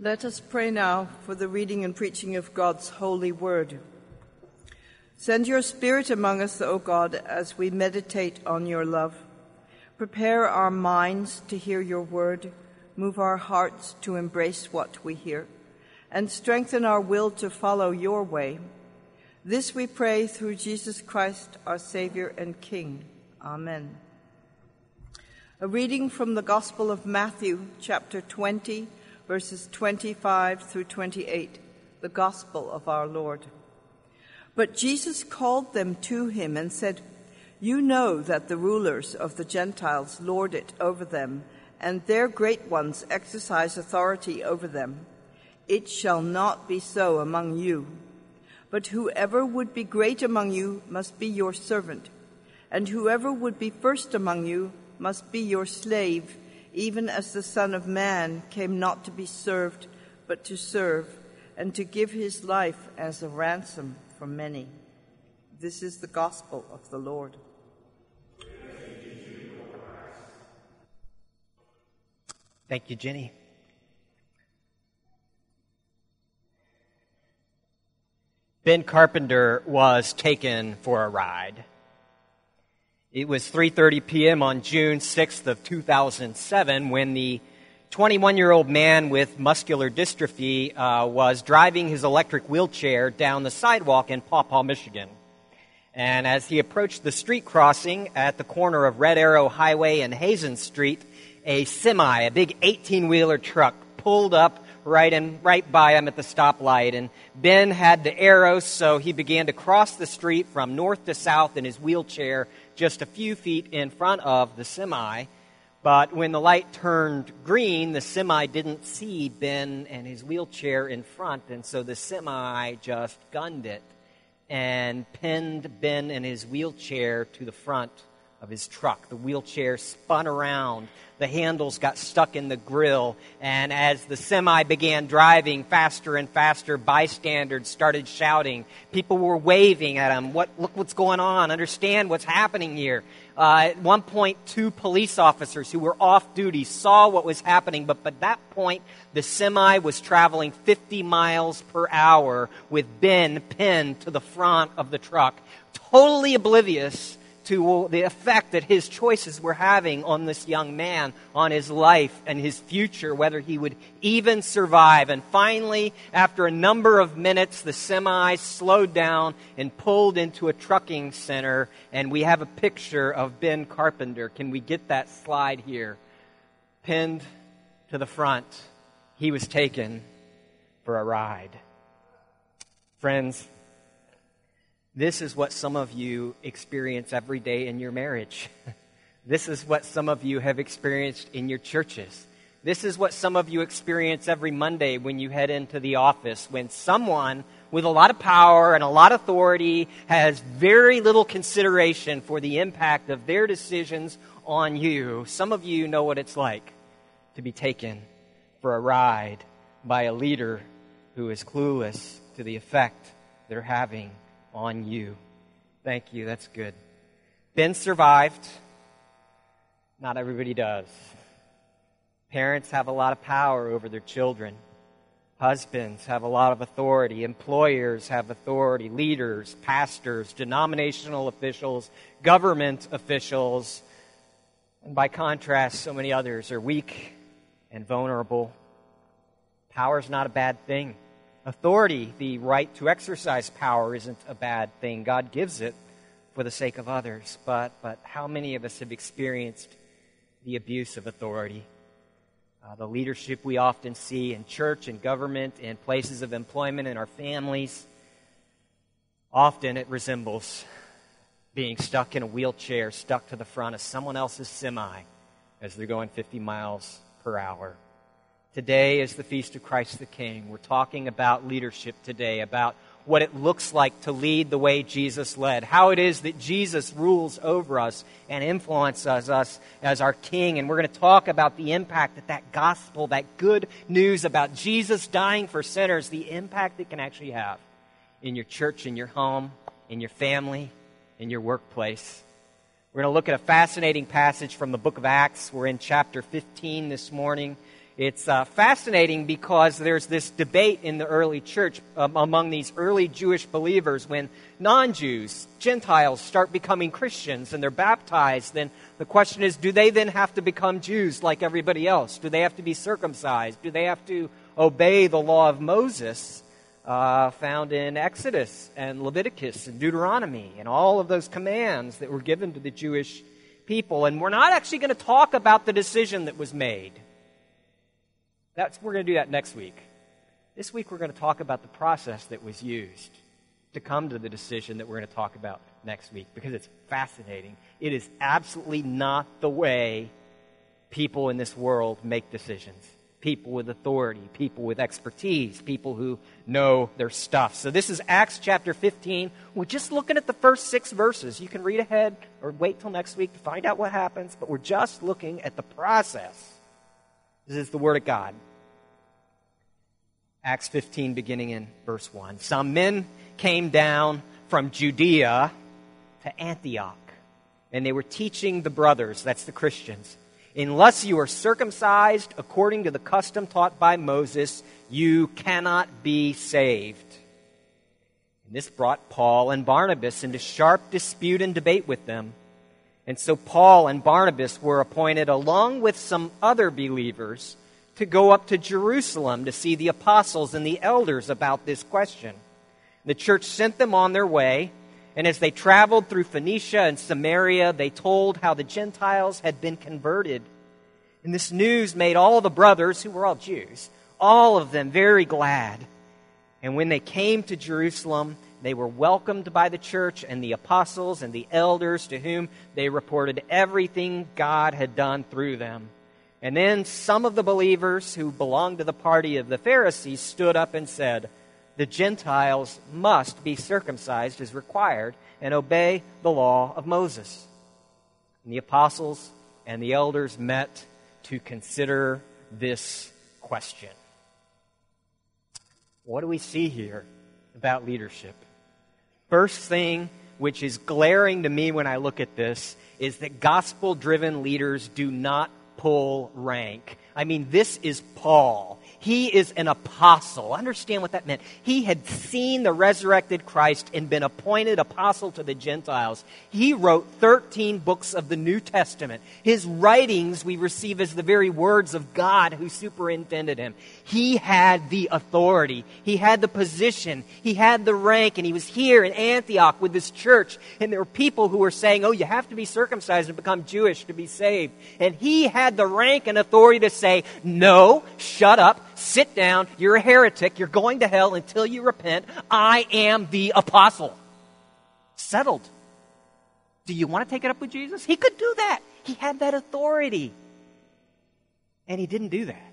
Let us pray now for the reading and preaching of God's holy word. Send your Spirit among us, O God, as we meditate on your love. Prepare our minds to hear your word, move our hearts to embrace what we hear, and strengthen our will to follow your way. This we pray through Jesus Christ, our Savior and King. Amen. A reading from the Gospel of Matthew, chapter 20 verses 25 through 28, the gospel of our Lord. But Jesus called them to him and said, You know that the rulers of the Gentiles lord it over them, and their great ones exercise authority over them. It shall not be so among you. But whoever would be great among you must be your servant, and whoever would be first among you must be your slave even as the Son of Man came not to be served, but to serve, and to give his life as a ransom for many. This is the gospel of the Lord. Thank you, Jenny. Ben Carpenter was taken for a ride. It was 3:30 p.m. on June 6th of 2007 when the 21-year-old man with muscular dystrophy uh, was driving his electric wheelchair down the sidewalk in Paw Michigan. And as he approached the street crossing at the corner of Red Arrow Highway and Hazen Street, a semi, a big 18-wheeler truck, pulled up right and right by him at the stoplight. And Ben had the arrow, so he began to cross the street from north to south in his wheelchair just a few feet in front of the semi. But when the light turned green, the semi didn't see Ben and his wheelchair in front, and so the semi just gunned it and pinned Ben and his wheelchair to the front of his truck. The wheelchair spun around. The handles got stuck in the grill. And as the semi began driving faster and faster, bystanders started shouting. People were waving at him. What, look what's going on. Understand what's happening here. Uh, at one point, two police officers who were off duty saw what was happening, but at that point, the semi was traveling 50 miles per hour with Ben pinned to the front of the truck, totally oblivious to the effect that his choices were having on this young man, on his life and his future, whether he would even survive. And finally, after a number of minutes, the semi slowed down and pulled into a trucking center, and we have a picture of Ben Carpenter. Can we get that slide here? Pinned to the front, he was taken for a ride. Friends, this is what some of you experience every day in your marriage. this is what some of you have experienced in your churches. This is what some of you experience every Monday when you head into the office, when someone with a lot of power and a lot of authority has very little consideration for the impact of their decisions on you. Some of you know what it's like to be taken for a ride by a leader who is clueless to the effect they're having on you. Thank you. That's good. Ben survived. Not everybody does. Parents have a lot of power over their children. Husbands have a lot of authority. Employers have authority. Leaders, pastors, denominational officials, government officials. And by contrast, so many others are weak and vulnerable. Power is not a bad thing authority, the right to exercise power, isn't a bad thing. God gives it for the sake of others. But, but how many of us have experienced the abuse of authority? Uh, the leadership we often see in church and government, in places of employment, in our families. Often it resembles being stuck in a wheelchair, stuck to the front of someone else's semi as they're going 50 miles per hour. Today is the Feast of Christ the King. We're talking about leadership today, about what it looks like to lead the way Jesus led, how it is that Jesus rules over us and influences us as our King. And we're going to talk about the impact that that gospel, that good news about Jesus dying for sinners, the impact it can actually have in your church, in your home, in your family, in your workplace. We're going to look at a fascinating passage from the book of Acts. We're in chapter 15 this morning. It's uh, fascinating because there's this debate in the early church um, among these early Jewish believers when non Jews, Gentiles, start becoming Christians and they're baptized. Then the question is do they then have to become Jews like everybody else? Do they have to be circumcised? Do they have to obey the law of Moses uh, found in Exodus and Leviticus and Deuteronomy and all of those commands that were given to the Jewish people? And we're not actually going to talk about the decision that was made. That's, we're going to do that next week. This week, we're going to talk about the process that was used to come to the decision that we're going to talk about next week because it's fascinating. It is absolutely not the way people in this world make decisions. People with authority, people with expertise, people who know their stuff. So, this is Acts chapter 15. We're just looking at the first six verses. You can read ahead or wait till next week to find out what happens, but we're just looking at the process. This is the Word of God. Acts 15, beginning in verse 1. Some men came down from Judea to Antioch, and they were teaching the brothers, that's the Christians, unless you are circumcised according to the custom taught by Moses, you cannot be saved. And this brought Paul and Barnabas into sharp dispute and debate with them. And so Paul and Barnabas were appointed, along with some other believers, to go up to Jerusalem to see the apostles and the elders about this question. The church sent them on their way, and as they traveled through Phoenicia and Samaria, they told how the Gentiles had been converted. And this news made all the brothers, who were all Jews, all of them very glad. And when they came to Jerusalem, they were welcomed by the church and the apostles and the elders to whom they reported everything God had done through them. And then some of the believers who belonged to the party of the Pharisees stood up and said, The Gentiles must be circumcised as required and obey the law of Moses. And the apostles and the elders met to consider this question. What do we see here about leadership? First thing which is glaring to me when I look at this is that gospel driven leaders do not pull rank. I mean, this is Paul. He is an apostle. Understand what that meant. He had seen the resurrected Christ and been appointed apostle to the Gentiles. He wrote 13 books of the New Testament. His writings we receive as the very words of God who superintended him. He had the authority. He had the position. He had the rank, and he was here in Antioch with this church. And there were people who were saying, Oh, you have to be circumcised and become Jewish to be saved. And he had the rank and authority to say, No, shut up sit down, you're a heretic, you're going to hell until you repent. I am the apostle. Settled. Do you want to take it up with Jesus? He could do that. He had that authority. And he didn't do that.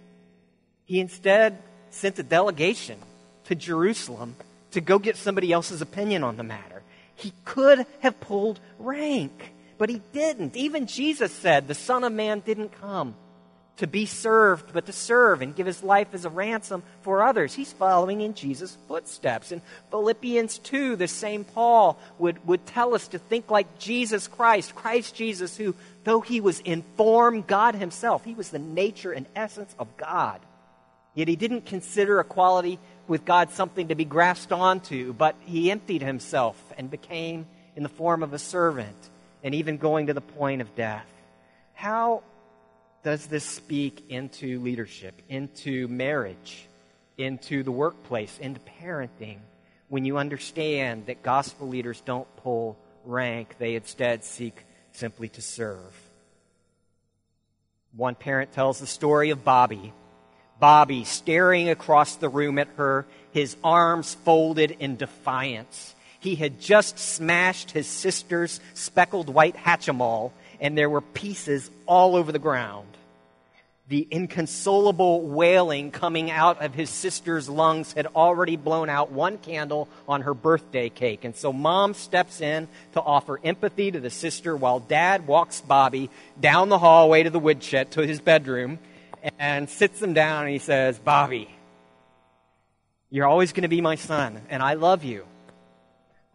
He instead sent a delegation to Jerusalem to go get somebody else's opinion on the matter. He could have pulled rank, but he didn't. Even Jesus said the Son of Man didn't come to be served, but to serve and give his life as a ransom for others. He's following in Jesus' footsteps. In Philippians 2, the same Paul would, would tell us to think like Jesus Christ, Christ Jesus, who, though he was in form God himself, he was the nature and essence of God. Yet he didn't consider equality with God something to be grasped onto, but he emptied himself and became in the form of a servant, and even going to the point of death. How does this speak into leadership, into marriage, into the workplace, into parenting? When you understand that gospel leaders don't pull rank, they instead seek simply to serve. One parent tells the story of Bobby. Bobby staring across the room at her, his arms folded in defiance. He had just smashed his sister's speckled white Hatchimal, and there were pieces all over the ground the inconsolable wailing coming out of his sister's lungs had already blown out one candle on her birthday cake. And so mom steps in to offer empathy to the sister while dad walks Bobby down the hallway to the woodshed to his bedroom and sits him down and he says, Bobby, you're always going to be my son and I love you.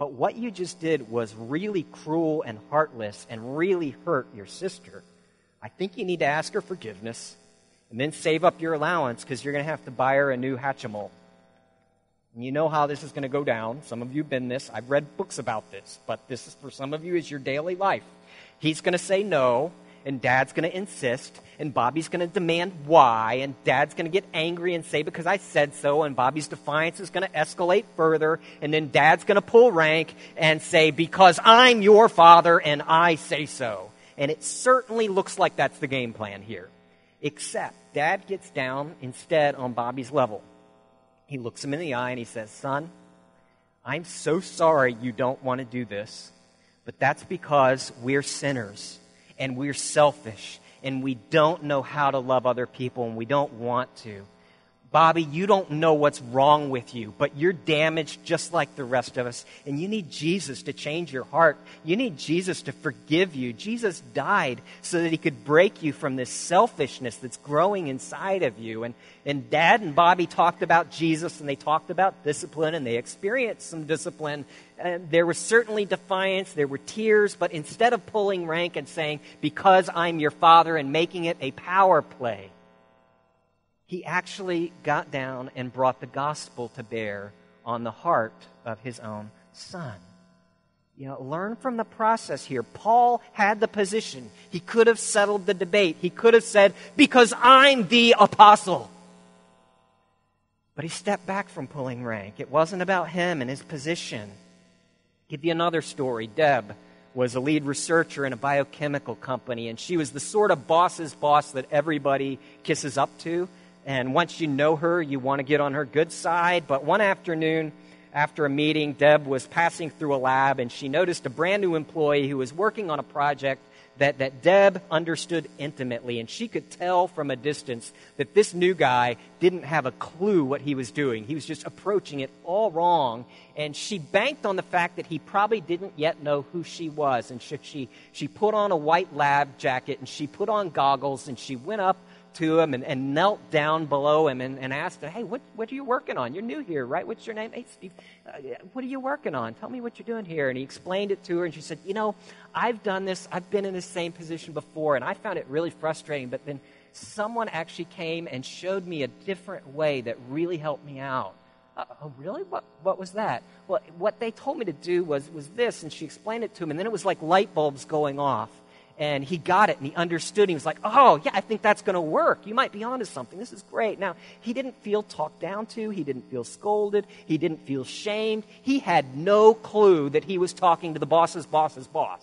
But what you just did was really cruel and heartless and really hurt your sister. I think you need to ask her forgiveness and then save up your allowance because you're going to have to buy her a new Hatchimal. And you know how this is going to go down. Some of you have been this. I've read books about this, but this is for some of you is your daily life. He's going to say no, and dad's going to insist, and Bobby's going to demand why, and dad's going to get angry and say, because I said so, and Bobby's defiance is going to escalate further, and then dad's going to pull rank and say, because I'm your father and I say so. And it certainly looks like that's the game plan here. Except dad gets down instead on Bobby's level. He looks him in the eye and he says, Son, I'm so sorry you don't want to do this, but that's because we're sinners and we're selfish and we don't know how to love other people and we don't want to. Bobby, you don't know what's wrong with you, but you're damaged just like the rest of us. And you need Jesus to change your heart. You need Jesus to forgive you. Jesus died so that he could break you from this selfishness that's growing inside of you. And, and Dad and Bobby talked about Jesus and they talked about discipline and they experienced some discipline. And there was certainly defiance, there were tears, but instead of pulling rank and saying, because I'm your father and making it a power play, he actually got down and brought the gospel to bear on the heart of his own son. You know, learn from the process here. Paul had the position. He could have settled the debate. He could have said, Because I'm the apostle. But he stepped back from pulling rank. It wasn't about him and his position. Give you another story. Deb was a lead researcher in a biochemical company, and she was the sort of boss's boss that everybody kisses up to. And once you know her, you want to get on her good side. But one afternoon, after a meeting, Deb was passing through a lab and she noticed a brand new employee who was working on a project that, that Deb understood intimately. And she could tell from a distance that this new guy didn't have a clue what he was doing. He was just approaching it all wrong. And she banked on the fact that he probably didn't yet know who she was. And she, she, she put on a white lab jacket and she put on goggles and she went up to him and, and knelt down below him and, and asked him, Hey, what, what are you working on? You're new here, right? What's your name? Hey, Steve, uh, what are you working on? Tell me what you're doing here. And he explained it to her, and she said, You know, I've done this, I've been in the same position before, and I found it really frustrating, but then someone actually came and showed me a different way that really helped me out. Uh, oh, really? What, what was that? Well, what they told me to do was, was this, and she explained it to him, and then it was like light bulbs going off and he got it and he understood. He was like, oh, yeah, I think that's going to work. You might be onto something. This is great. Now, he didn't feel talked down to. He didn't feel scolded. He didn't feel shamed. He had no clue that he was talking to the boss's boss's boss.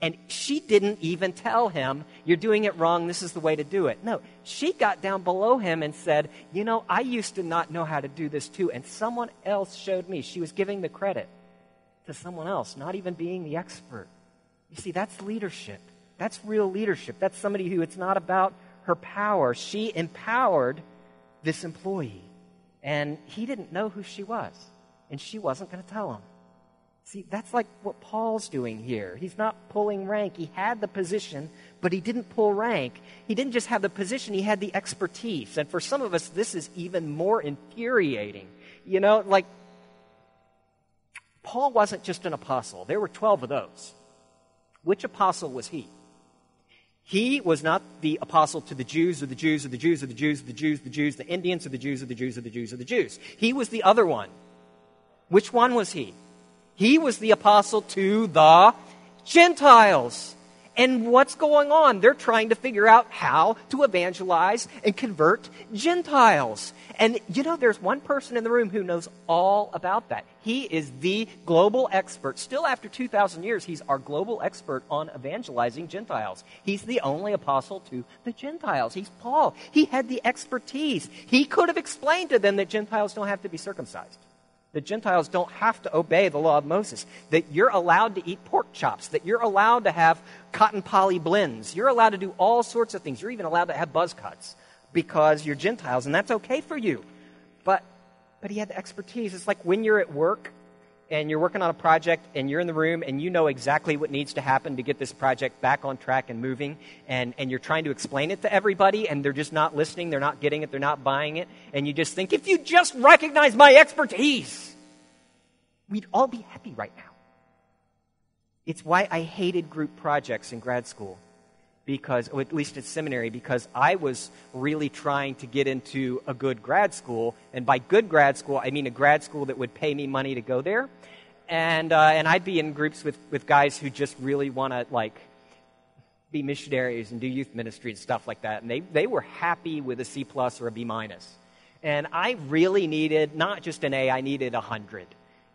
And she didn't even tell him, you're doing it wrong. This is the way to do it. No, she got down below him and said, you know, I used to not know how to do this too. And someone else showed me. She was giving the credit to someone else, not even being the expert. You see, that's leadership. That's real leadership. That's somebody who it's not about her power. She empowered this employee, and he didn't know who she was, and she wasn't going to tell him. See, that's like what Paul's doing here. He's not pulling rank. He had the position, but he didn't pull rank. He didn't just have the position, he had the expertise. And for some of us, this is even more infuriating. You know, like, Paul wasn't just an apostle, there were 12 of those. Which apostle was he? He was not the apostle to the Jews or the Jews or the Jews or the Jews or the Jews, the Jews, the Indians or the Jews or the Jews or the Jews or the Jews. He was the other one. Which one was he? He was the apostle to the Gentiles. And what's going on? They're trying to figure out how to evangelize and convert Gentiles. And you know, there's one person in the room who knows all about that. He is the global expert. Still, after 2,000 years, he's our global expert on evangelizing Gentiles. He's the only apostle to the Gentiles. He's Paul. He had the expertise. He could have explained to them that Gentiles don't have to be circumcised the Gentiles don't have to obey the law of Moses, that you're allowed to eat pork chops, that you're allowed to have cotton poly blends, you're allowed to do all sorts of things. You're even allowed to have buzz cuts because you're Gentiles, and that's okay for you. But, but he had the expertise. It's like when you're at work and you're working on a project and you're in the room and you know exactly what needs to happen to get this project back on track and moving and, and you're trying to explain it to everybody and they're just not listening, they're not getting it, they're not buying it, and you just think, if you just recognize my expertise, we'd all be happy right now. It's why I hated group projects in grad school. Because, at least at seminary, because I was really trying to get into a good grad school. And by good grad school, I mean a grad school that would pay me money to go there. And, uh, and I'd be in groups with, with guys who just really want to, like, be missionaries and do youth ministry and stuff like that. And they, they were happy with a C plus or a B minus. And I really needed not just an A, I needed a 100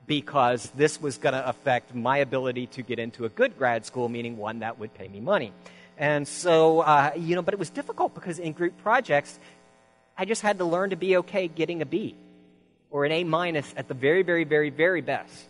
because this was going to affect my ability to get into a good grad school, meaning one that would pay me money. And so, uh, you know, but it was difficult because in group projects, I just had to learn to be okay getting a B or an A minus at the very, very, very, very best.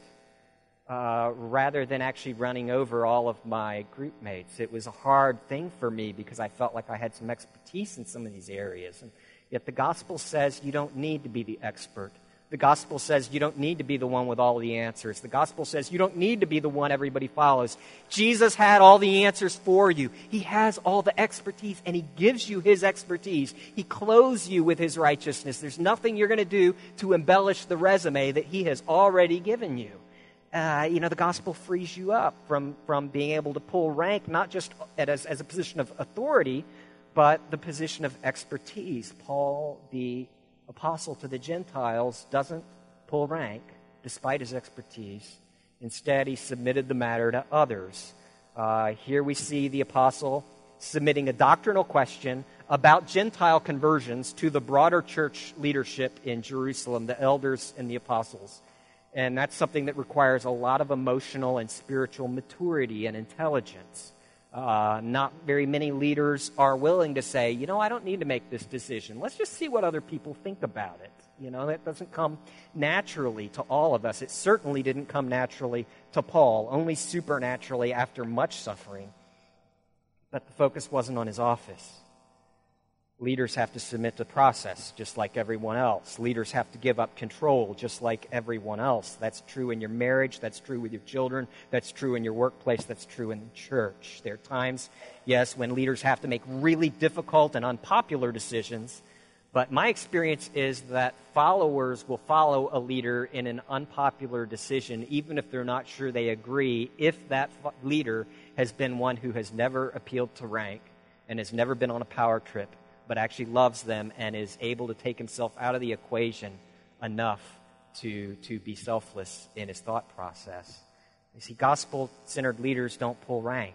Uh, rather than actually running over all of my group mates. It was a hard thing for me because I felt like I had some expertise in some of these areas. And yet the gospel says you don't need to be the expert. The gospel says you don't need to be the one with all the answers. The gospel says you don't need to be the one everybody follows. Jesus had all the answers for you. He has all the expertise and he gives you his expertise. He clothes you with his righteousness. There's nothing you're going to do to embellish the resume that he has already given you. Uh, you know, the gospel frees you up from, from being able to pull rank, not just as, as a position of authority, but the position of expertise. Paul, the apostle to the Gentiles doesn't pull rank despite his expertise. Instead, he submitted the matter to others. Uh, here we see the apostle submitting a doctrinal question about Gentile conversions to the broader church leadership in Jerusalem, the elders and the apostles. And that's something that requires a lot of emotional and spiritual maturity and intelligence. Uh, not very many leaders are willing to say, you know, I don't need to make this decision. Let's just see what other people think about it. You know, that doesn't come naturally to all of us. It certainly didn't come naturally to Paul, only supernaturally after much suffering. But the focus wasn't on his office. Leaders have to submit to process just like everyone else. Leaders have to give up control just like everyone else. That's true in your marriage. That's true with your children. That's true in your workplace. That's true in the church. There are times, yes, when leaders have to make really difficult and unpopular decisions. But my experience is that followers will follow a leader in an unpopular decision, even if they're not sure they agree, if that leader has been one who has never appealed to rank and has never been on a power trip but actually loves them and is able to take himself out of the equation enough to, to be selfless in his thought process. You see, gospel centered leaders don't pull rank.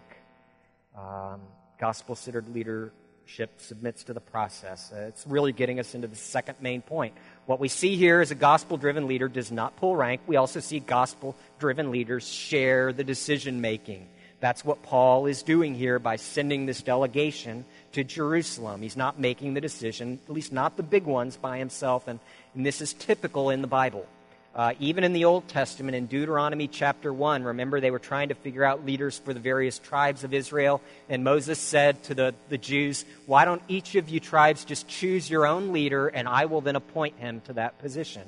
Um, gospel centered leadership submits to the process. Uh, it's really getting us into the second main point. What we see here is a gospel driven leader does not pull rank. We also see gospel driven leaders share the decision making. That's what Paul is doing here by sending this delegation to Jerusalem. He's not making the decision, at least not the big ones, by himself. And, and this is typical in the Bible. Uh, even in the Old Testament, in Deuteronomy chapter 1, remember they were trying to figure out leaders for the various tribes of Israel. And Moses said to the, the Jews, Why don't each of you tribes just choose your own leader, and I will then appoint him to that position?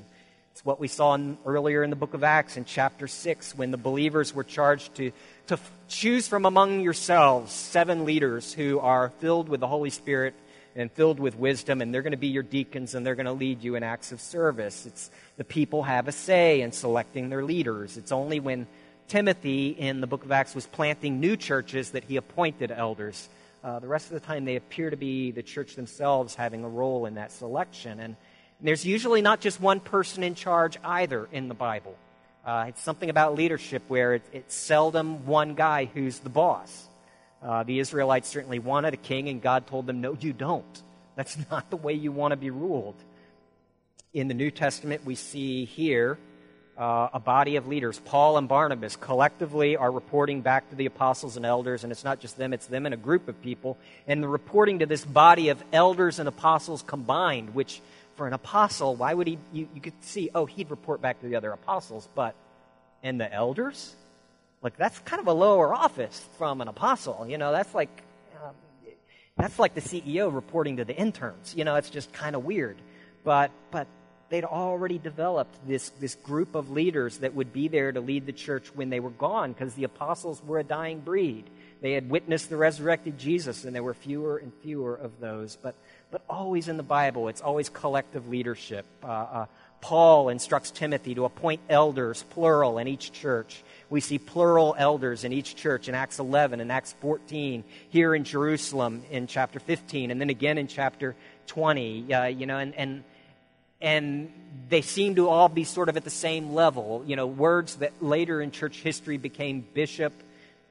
It's what we saw in, earlier in the book of Acts in chapter 6 when the believers were charged to, to f- choose from among yourselves seven leaders who are filled with the Holy Spirit and filled with wisdom, and they're going to be your deacons and they're going to lead you in acts of service. It's the people have a say in selecting their leaders. It's only when Timothy in the book of Acts was planting new churches that he appointed elders. Uh, the rest of the time, they appear to be the church themselves having a role in that selection. And there's usually not just one person in charge either in the Bible. Uh, it's something about leadership where it, it's seldom one guy who's the boss. Uh, the Israelites certainly wanted a king, and God told them, No, you don't. That's not the way you want to be ruled. In the New Testament, we see here uh, a body of leaders. Paul and Barnabas collectively are reporting back to the apostles and elders, and it's not just them, it's them and a group of people. And the reporting to this body of elders and apostles combined, which for an apostle, why would he? You, you could see, oh, he'd report back to the other apostles, but and the elders, like that's kind of a lower office from an apostle. You know, that's like um, that's like the CEO reporting to the interns. You know, it's just kind of weird. But but they'd already developed this, this group of leaders that would be there to lead the church when they were gone because the apostles were a dying breed. They had witnessed the resurrected Jesus, and there were fewer and fewer of those. But, but always in the Bible, it's always collective leadership. Uh, uh, Paul instructs Timothy to appoint elders, plural, in each church. We see plural elders in each church in Acts 11 and Acts 14, here in Jerusalem in chapter 15, and then again in chapter 20. Uh, you know, and, and and they seem to all be sort of at the same level. You know, words that later in church history became bishop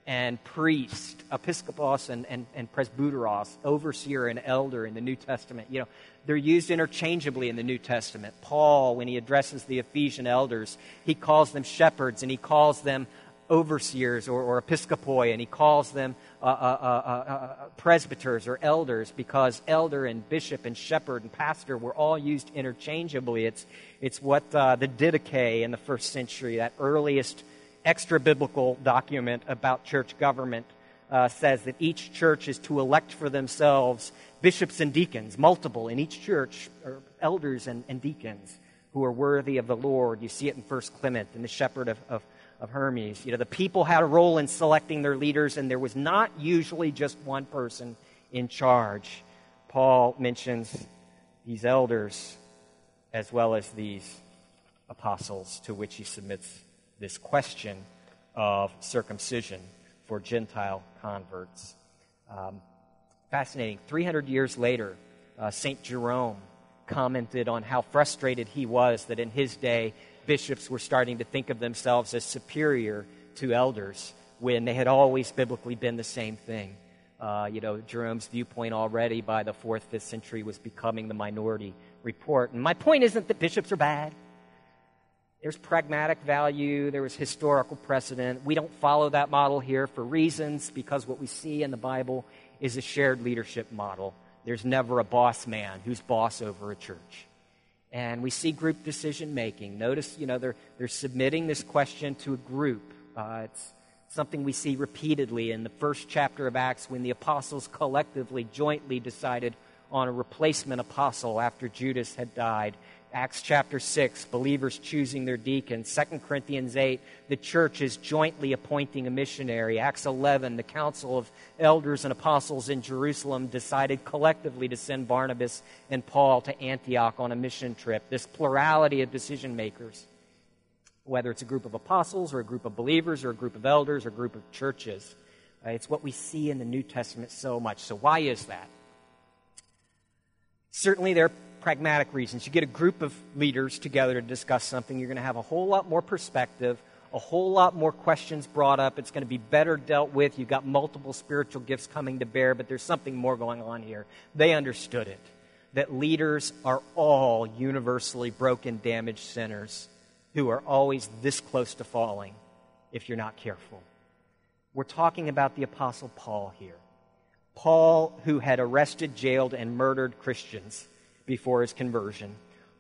and priest, episkopos and, and, and presbyteros, overseer and elder in the New Testament. You know, they're used interchangeably in the New Testament. Paul, when he addresses the Ephesian elders, he calls them shepherds and he calls them overseers or, or episcopoi, and he calls them uh, uh, uh, uh, presbyters or elders because elder and bishop and shepherd and pastor were all used interchangeably. It's, it's what uh, the Didache in the first century, that earliest extra biblical document about church government, uh, says that each church is to elect for themselves bishops and deacons, multiple in each church, or elders and, and deacons who are worthy of the Lord. You see it in First Clement and the shepherd of, of of Hermas. You know, the people had a role in selecting their leaders, and there was not usually just one person in charge. Paul mentions these elders as well as these apostles, to which he submits this question of circumcision for Gentile converts. Um, fascinating. 300 years later, uh, St. Jerome commented on how frustrated he was that in his day bishops were starting to think of themselves as superior to elders when they had always biblically been the same thing. Uh, you know, Jerome's viewpoint already by the fourth, fifth century was becoming the minority report. And my point isn't that bishops are bad. There's pragmatic value, there was historical precedent. We don't follow that model here for reasons because what we see in the Bible is a shared leadership model. There's never a boss man who's boss over a church and we see group decision making. Notice, you know, they're, they're submitting this question to a group. Uh, it's something we see repeatedly in the first chapter of Acts when the apostles collectively, jointly decided on a replacement apostle after Judas had died. Acts chapter 6, believers choosing their deacons. 2 Corinthians 8, the church is jointly appointing a missionary. Acts 11, the council of elders and apostles in Jerusalem decided collectively to send Barnabas and Paul to Antioch on a mission trip. This plurality of decision makers, whether it's a group of apostles or a group of believers or a group of elders or a group of churches, uh, it's what we see in the New Testament so much. So, why is that? Certainly, there pragmatic reasons. You get a group of leaders together to discuss something, you're going to have a whole lot more perspective, a whole lot more questions brought up. It's going to be better dealt with. You've got multiple spiritual gifts coming to bear, but there's something more going on here. They understood it that leaders are all universally broken, damaged sinners who are always this close to falling if you're not careful. We're talking about the Apostle Paul here. Paul, who had arrested, jailed, and murdered Christians before his conversion.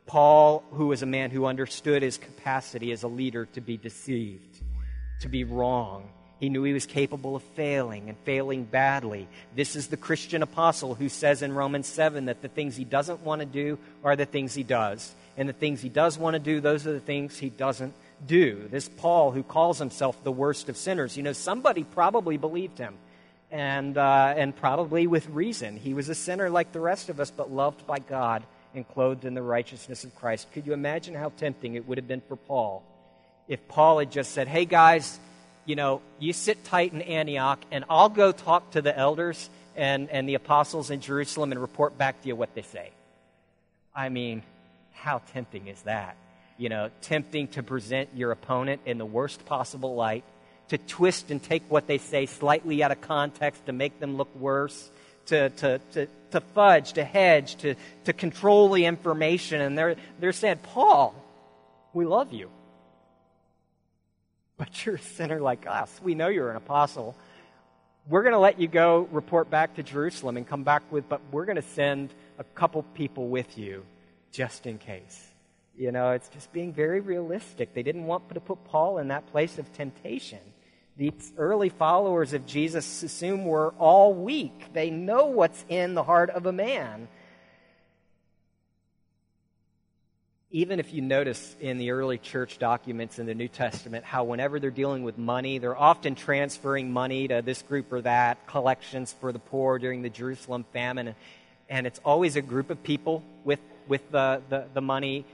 Paul, who was a man who understood his capacity as a leader to be deceived, to be wrong. He knew he was capable of failing and failing badly. This is the Christian apostle who says in Romans 7 that the things he doesn't want to do are the things he does. And the things he does want to do, those are the things he doesn't do. This Paul who calls himself the worst of sinners. You know, somebody probably believed him and, uh, and probably with reason. He was a sinner like the rest of us, but loved by God and clothed in the righteousness of Christ. Could you imagine how tempting it would have been for Paul if Paul had just said, Hey guys, you know, you sit tight in Antioch, and I'll go talk to the elders and, and the apostles in Jerusalem and report back to you what they say. I mean, how tempting is that? You know, tempting to present your opponent in the worst possible light to twist and take what they say slightly out of context to make them look worse, to, to, to, to fudge, to hedge, to, to control the information. And they're, they're saying, Paul, we love you. But you're a sinner like us. We know you're an apostle. We're going to let you go report back to Jerusalem and come back with, but we're going to send a couple people with you just in case. You know, it's just being very realistic. They didn't want to put Paul in that place of temptation. These early followers of Jesus assume we're all weak. They know what's in the heart of a man. even if you notice in the early church documents in the New Testament how whenever they're dealing with money, they're often transferring money to this group or that, collections for the poor during the Jerusalem famine. And it's always a group of people with, with the, the, the money,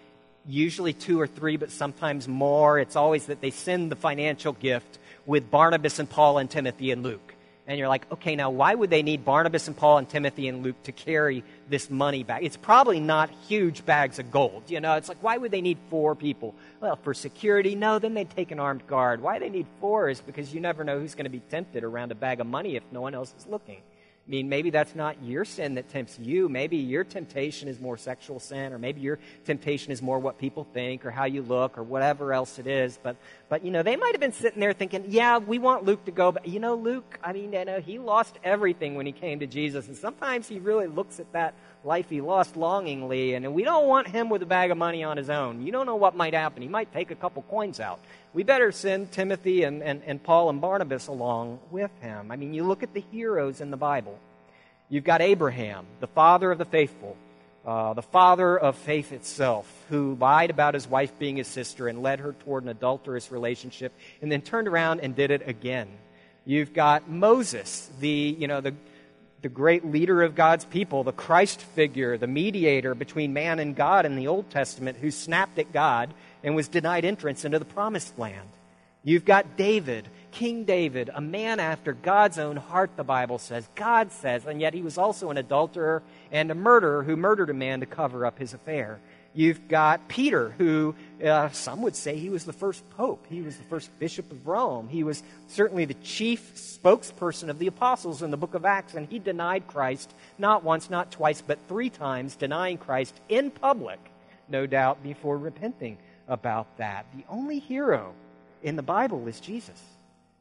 usually two or three, but sometimes more. It's always that they send the financial gift with Barnabas and Paul and Timothy and Luke and you're like, okay, now why would they need Barnabas and Paul and Timothy and Luke to carry this money back? It's probably not huge bags of gold. You know, it's like, why would they need four people? Well, for security, no, then they'd take an armed guard. Why they need four is because you never know who's going to be tempted around a bag of money if no one else is looking. I mean, maybe that's not your sin that tempts you. Maybe your temptation is more sexual sin, or maybe your temptation is more what people think, or how you look, or whatever else it is. But, but you know, they might have been sitting there thinking, yeah, we want Luke to go, but you know, Luke, I mean, you know, he lost everything when he came to Jesus, and sometimes he really looks at that life he lost longingly, and we don't want him with a bag of money on his own. You don't know what might happen. He might take a couple coins out. We better send Timothy and, and, and Paul and Barnabas along with him. I mean, you look at the heroes in the Bible. You've got Abraham, the father of the faithful, uh, the father of faith itself, who lied about his wife being his sister and led her toward an adulterous relationship, and then turned around and did it again. You've got Moses, the, you know, the, the great leader of God's people, the Christ figure, the mediator between man and God in the Old Testament, who snapped at God and was denied entrance into the promised land. You've got David, King David, a man after God's own heart, the Bible says. God says, and yet he was also an adulterer and a murderer who murdered a man to cover up his affair. You've got Peter, who uh, some would say he was the first pope. He was the first bishop of Rome. He was certainly the chief spokesperson of the apostles in the book of Acts, and he denied Christ not once, not twice, but three times, denying Christ in public, no doubt, before repenting about that. The only hero in the Bible is Jesus.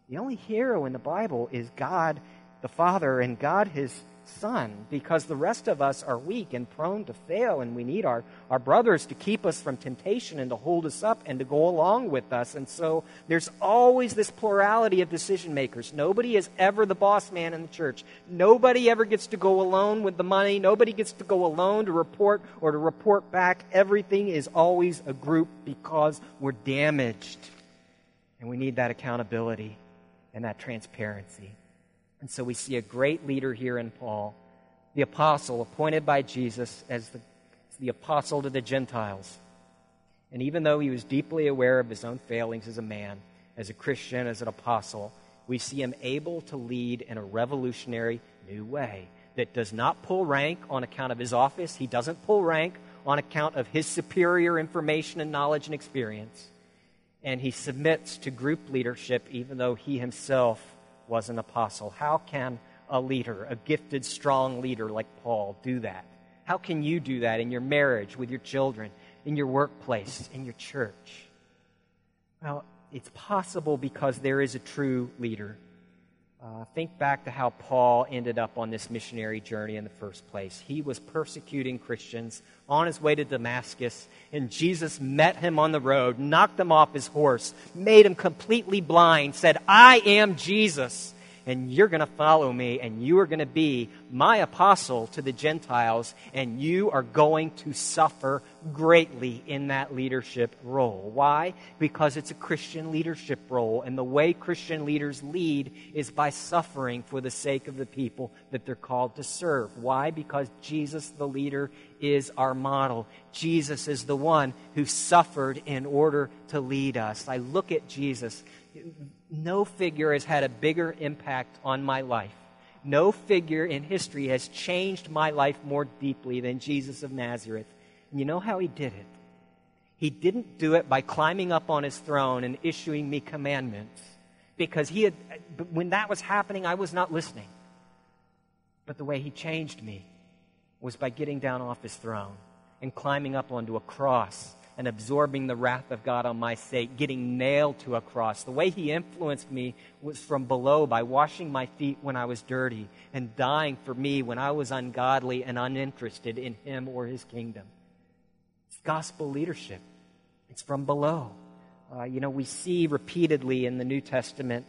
The only hero in the Bible is God the Father and God his Son, because the rest of us are weak and prone to fail, and we need our, our brothers to keep us from temptation and to hold us up and to go along with us. And so there's always this plurality of decision makers. Nobody is ever the boss man in the church. Nobody ever gets to go alone with the money. Nobody gets to go alone to report or to report back. Everything is always a group because we're damaged. And we need that accountability and that transparency. And so we see a great leader here in Paul, the apostle appointed by Jesus as the, as the apostle to the Gentiles. And even though he was deeply aware of his own failings as a man, as a Christian, as an apostle, we see him able to lead in a revolutionary new way that does not pull rank on account of his office. He doesn't pull rank on account of his superior information and knowledge and experience and he submits to group leadership even though he himself was an apostle. How can a leader, a gifted, strong leader like Paul, do that? How can you do that in your marriage, with your children, in your workplace, in your church? Well, it's possible because there is a true leader. Uh, think back to how Paul ended up on this missionary journey in the first place. He was persecuting Christians on his way to Damascus, and Jesus met him on the road, knocked him off his horse, made him completely blind, said, I am Jesus and you're going to follow me, and you are going to be my apostle to the Gentiles, and you are going to suffer greatly in that leadership role. Why? Because it's a Christian leadership role, and the way Christian leaders lead is by suffering for the sake of the people that they're called to serve. Why? Because Jesus, the leader, is our model. Jesus is the one who suffered in order to lead us. I look at Jesus no figure has had a bigger impact on my life. No figure in history has changed my life more deeply than Jesus of Nazareth. And you know how he did it? He didn't do it by climbing up on his throne and issuing me commandments. Because he had, when that was happening, I was not listening. But the way he changed me was by getting down off his throne and climbing up onto a cross and absorbing the wrath of God on my sake, getting nailed to a cross. The way he influenced me was from below by washing my feet when I was dirty and dying for me when I was ungodly and uninterested in him or his kingdom. It's gospel leadership, it's from below. Uh, you know, we see repeatedly in the New Testament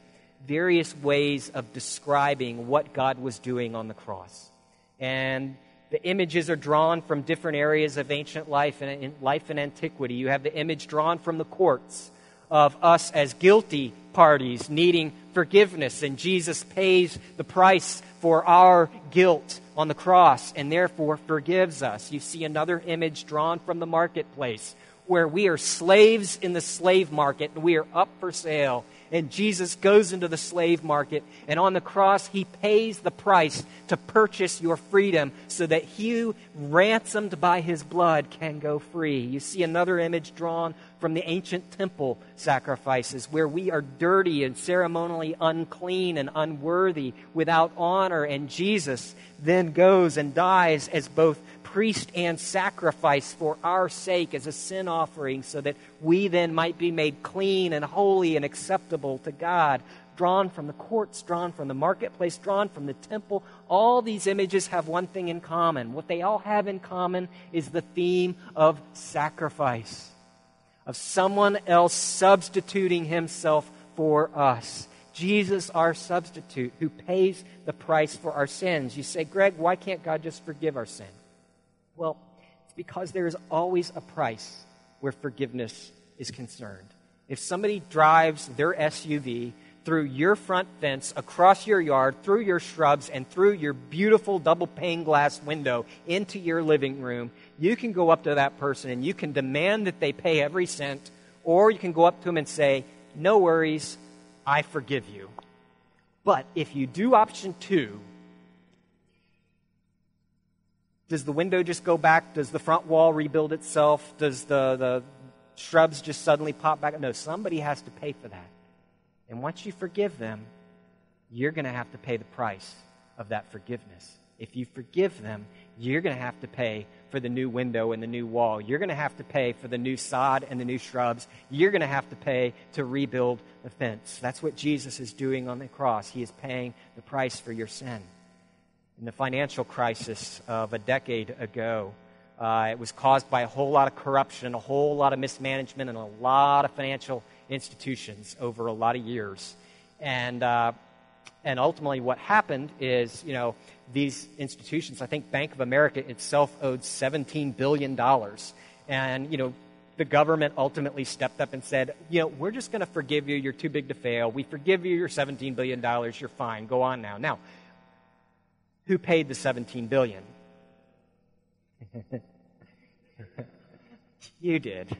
various ways of describing what God was doing on the cross. And The images are drawn from different areas of ancient life and life and antiquity. You have the image drawn from the courts of us as guilty parties needing forgiveness, and Jesus pays the price for our guilt on the cross and therefore forgives us. You see another image drawn from the marketplace where we are slaves in the slave market and we are up for sale and Jesus goes into the slave market, and on the cross, he pays the price to purchase your freedom so that you, ransomed by his blood, can go free. You see another image drawn from the ancient temple sacrifices where we are dirty and ceremonially unclean and unworthy without honor, and Jesus then goes and dies as both priest and sacrifice for our sake as a sin offering, so that we then might be made clean and holy and acceptable to God. Drawn from the courts, drawn from the marketplace, drawn from the temple. All these images have one thing in common. What they all have in common is the theme of sacrifice, of someone else substituting himself for us. Jesus, our substitute, who pays the price for our sins. You say, Greg, why can't God just forgive our sin? Well, it's because there is always a price where forgiveness is concerned. If somebody drives their SUV through your front fence, across your yard, through your shrubs, and through your beautiful double pane glass window into your living room, you can go up to that person and you can demand that they pay every cent, or you can go up to them and say, No worries, I forgive you. But if you do option two, does the window just go back? Does the front wall rebuild itself? Does the, the shrubs just suddenly pop back? No, somebody has to pay for that. And once you forgive them, you're going to have to pay the price of that forgiveness. If you forgive them, you're going to have to pay for the new window and the new wall. You're going to have to pay for the new sod and the new shrubs. You're going to have to pay to rebuild the fence. That's what Jesus is doing on the cross. He is paying the price for your sin in the financial crisis of a decade ago. Uh, it was caused by a whole lot of corruption, a whole lot of mismanagement, and a lot of financial institutions over a lot of years. And, uh, and ultimately, what happened is, you know, these institutions, I think Bank of America itself owed $17 billion. And, you know, the government ultimately stepped up and said, you know, we're just going to forgive you. You're too big to fail. We forgive you your $17 billion. You're fine. Go on now. Now, who paid the 17 billion? you did.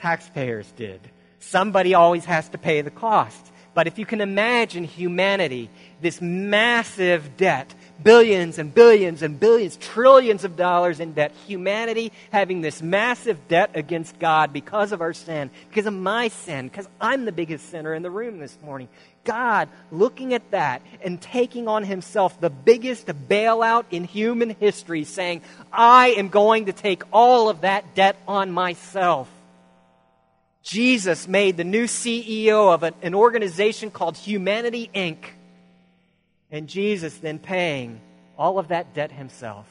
Taxpayers did. Somebody always has to pay the cost. But if you can imagine humanity, this massive debt, billions and billions and billions, trillions of dollars in debt, humanity having this massive debt against God because of our sin, because of my sin, because I'm the biggest sinner in the room this morning. God looking at that and taking on himself the biggest bailout in human history, saying, I am going to take all of that debt on myself. Jesus made the new CEO of an, an organization called Humanity Inc. And Jesus then paying all of that debt himself.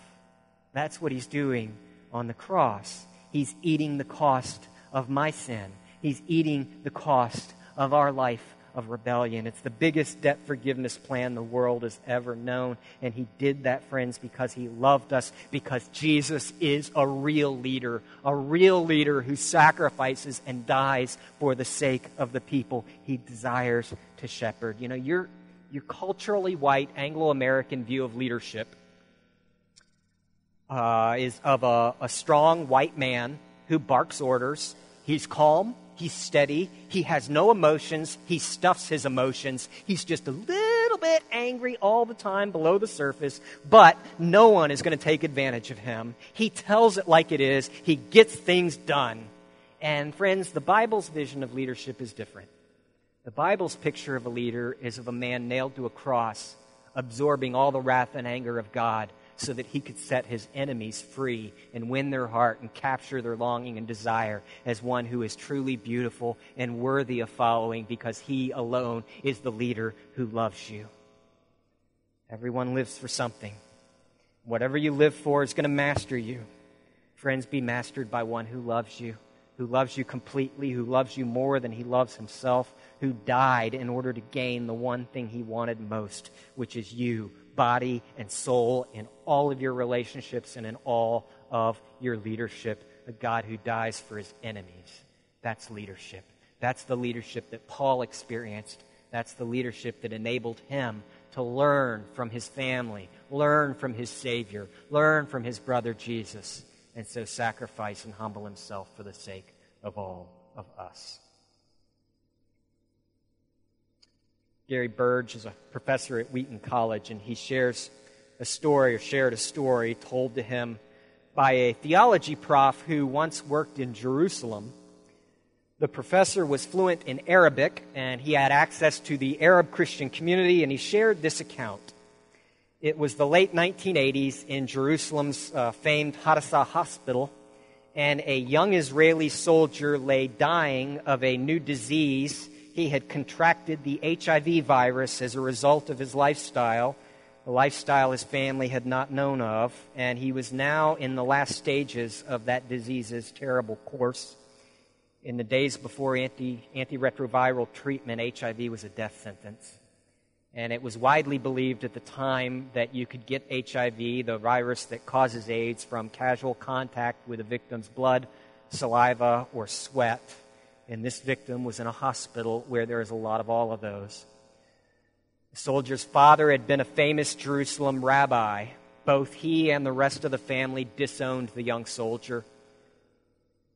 That's what he's doing on the cross. He's eating the cost of my sin. He's eating the cost of our life of rebellion. It's the biggest debt forgiveness plan the world has ever known. And he did that, friends, because he loved us, because Jesus is a real leader, a real leader who sacrifices and dies for the sake of the people he desires to shepherd. You know, your, your culturally white Anglo American view of leadership uh, is of a, a strong white man who barks orders. He's calm, He's steady. He has no emotions. He stuffs his emotions. He's just a little bit angry all the time below the surface, but no one is going to take advantage of him. He tells it like it is. He gets things done. And friends, the Bible's vision of leadership is different. The Bible's picture of a leader is of a man nailed to a cross, absorbing all the wrath and anger of God so that he could set his enemies free and win their heart and capture their longing and desire as one who is truly beautiful and worthy of following because he alone is the leader who loves you. Everyone lives for something. Whatever you live for is going to master you. Friends, be mastered by one who loves you, who loves you completely, who loves you more than he loves himself, who died in order to gain the one thing he wanted most, which is you body and soul in all of your relationships and in all of your leadership. A God who dies for his enemies. That's leadership. That's the leadership that Paul experienced. That's the leadership that enabled him to learn from his family, learn from his Savior, learn from his brother Jesus, and so sacrifice and humble himself for the sake of all of us. Gary Burge is a professor at Wheaton College, and he shares a story or shared a story told to him by a theology prof who once worked in Jerusalem. The professor was fluent in Arabic, and he had access to the Arab Christian community, and he shared this account. It was the late 1980s in Jerusalem's uh, famed Hadassah Hospital, and a young Israeli soldier lay dying of a new disease he had contracted the HIV virus as a result of his lifestyle, a lifestyle his family had not known of, and he was now in the last stages of that disease's terrible course. In the days before anti, antiretroviral treatment, HIV was a death sentence. And it was widely believed at the time that you could get HIV, the virus that causes AIDS, from casual contact with a victim's blood, saliva, or sweat and this victim was in a hospital where there is a lot of all of those. The soldier's father had been a famous Jerusalem rabbi. Both he and the rest of the family disowned the young soldier.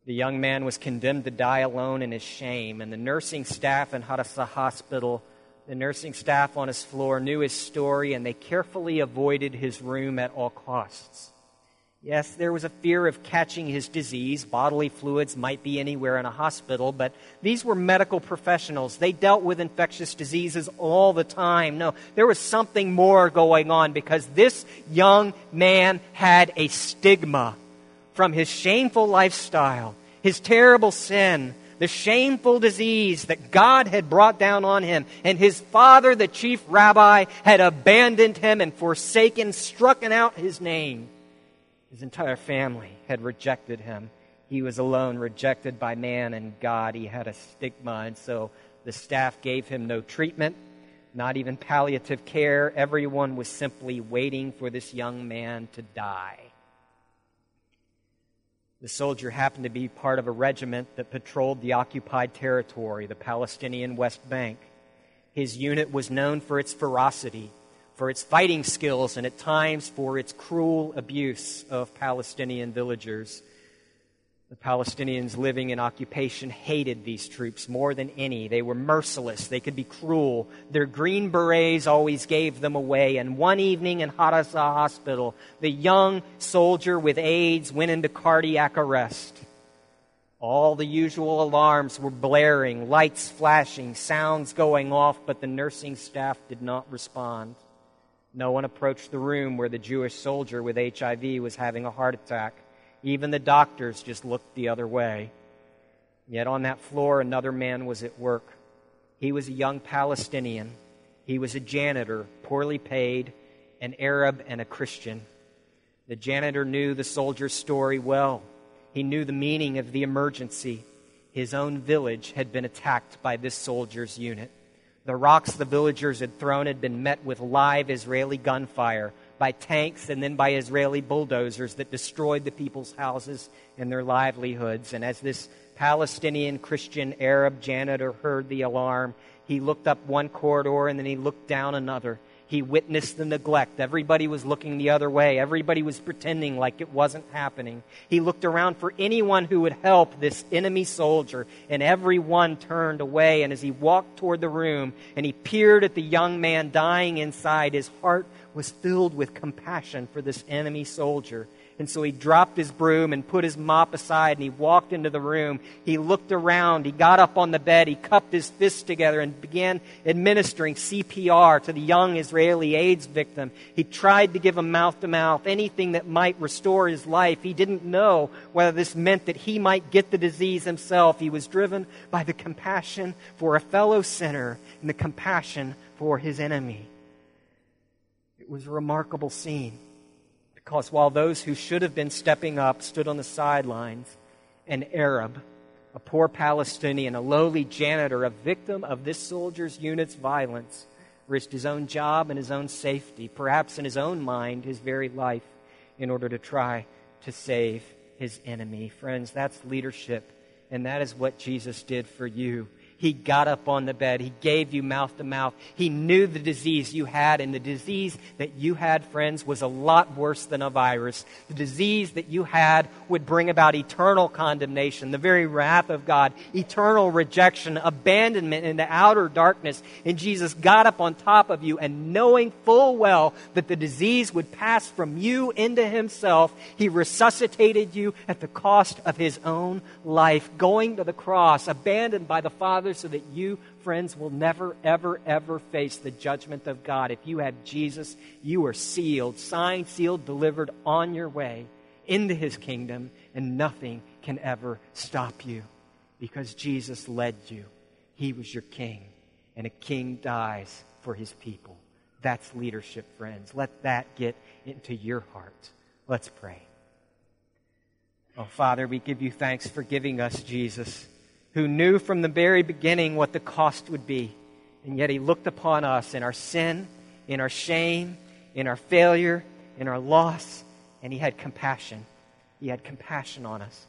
The young man was condemned to die alone in his shame, and the nursing staff in Hadassah Hospital, the nursing staff on his floor, knew his story, and they carefully avoided his room at all costs. Yes, there was a fear of catching his disease. Bodily fluids might be anywhere in a hospital, but these were medical professionals. They dealt with infectious diseases all the time. No, there was something more going on because this young man had a stigma from his shameful lifestyle, his terrible sin, the shameful disease that God had brought down on him. And his father, the chief rabbi, had abandoned him and forsaken, strucken out his name. His entire family had rejected him. He was alone, rejected by man and God. He had a stigma, and so the staff gave him no treatment, not even palliative care. Everyone was simply waiting for this young man to die. The soldier happened to be part of a regiment that patrolled the occupied territory, the Palestinian West Bank. His unit was known for its ferocity for its fighting skills and at times for its cruel abuse of Palestinian villagers. The Palestinians living in occupation hated these troops more than any. They were merciless. They could be cruel. Their green berets always gave them away. And one evening in Hadassah Hospital, the young soldier with AIDS went into cardiac arrest. All the usual alarms were blaring, lights flashing, sounds going off, but the nursing staff did not respond. No one approached the room where the Jewish soldier with HIV was having a heart attack. Even the doctors just looked the other way. Yet on that floor, another man was at work. He was a young Palestinian. He was a janitor, poorly paid, an Arab, and a Christian. The janitor knew the soldier's story well. He knew the meaning of the emergency. His own village had been attacked by this soldier's unit. The rocks the villagers had thrown had been met with live Israeli gunfire by tanks and then by Israeli bulldozers that destroyed the people's houses and their livelihoods. And as this Palestinian Christian Arab janitor heard the alarm, he looked up one corridor and then he looked down another. He witnessed the neglect. Everybody was looking the other way. Everybody was pretending like it wasn't happening. He looked around for anyone who would help this enemy soldier, and everyone turned away. And as he walked toward the room and he peered at the young man dying inside, his heart was filled with compassion for this enemy soldier. And so he dropped his broom and put his mop aside and he walked into the room. He looked around. He got up on the bed. He cupped his fists together and began administering CPR to the young Israeli AIDS victim. He tried to give him mouth to mouth, anything that might restore his life. He didn't know whether this meant that he might get the disease himself. He was driven by the compassion for a fellow sinner and the compassion for his enemy. It was a remarkable scene. Because while those who should have been stepping up stood on the sidelines, an Arab, a poor Palestinian, a lowly janitor, a victim of this soldier's unit's violence, risked his own job and his own safety, perhaps in his own mind, his very life, in order to try to save his enemy. Friends, that's leadership, and that is what Jesus did for you. He got up on the bed. He gave you mouth to mouth. He knew the disease you had, and the disease that you had, friends, was a lot worse than a virus. The disease that you had would bring about eternal condemnation, the very wrath of God, eternal rejection, abandonment into outer darkness. And Jesus got up on top of you, and knowing full well that the disease would pass from you into himself, he resuscitated you at the cost of his own life, going to the cross, abandoned by the Father So that you, friends, will never, ever, ever face the judgment of God. If you have Jesus, you are sealed, signed, sealed, delivered on your way into his kingdom, and nothing can ever stop you because Jesus led you. He was your king, and a king dies for his people. That's leadership, friends. Let that get into your heart. Let's pray. Oh, Father, we give you thanks for giving us Jesus who knew from the very beginning what the cost would be. And yet he looked upon us in our sin, in our shame, in our failure, in our loss, and he had compassion. He had compassion on us.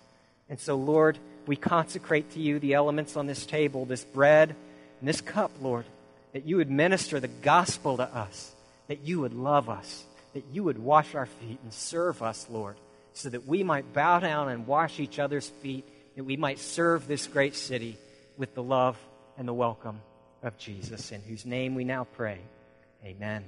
And so, Lord, we consecrate to you the elements on this table, this bread and this cup, Lord, that you would minister the gospel to us, that you would love us, that you would wash our feet and serve us, Lord, so that we might bow down and wash each other's feet that we might serve this great city with the love and the welcome of Jesus, in whose name we now pray. Amen.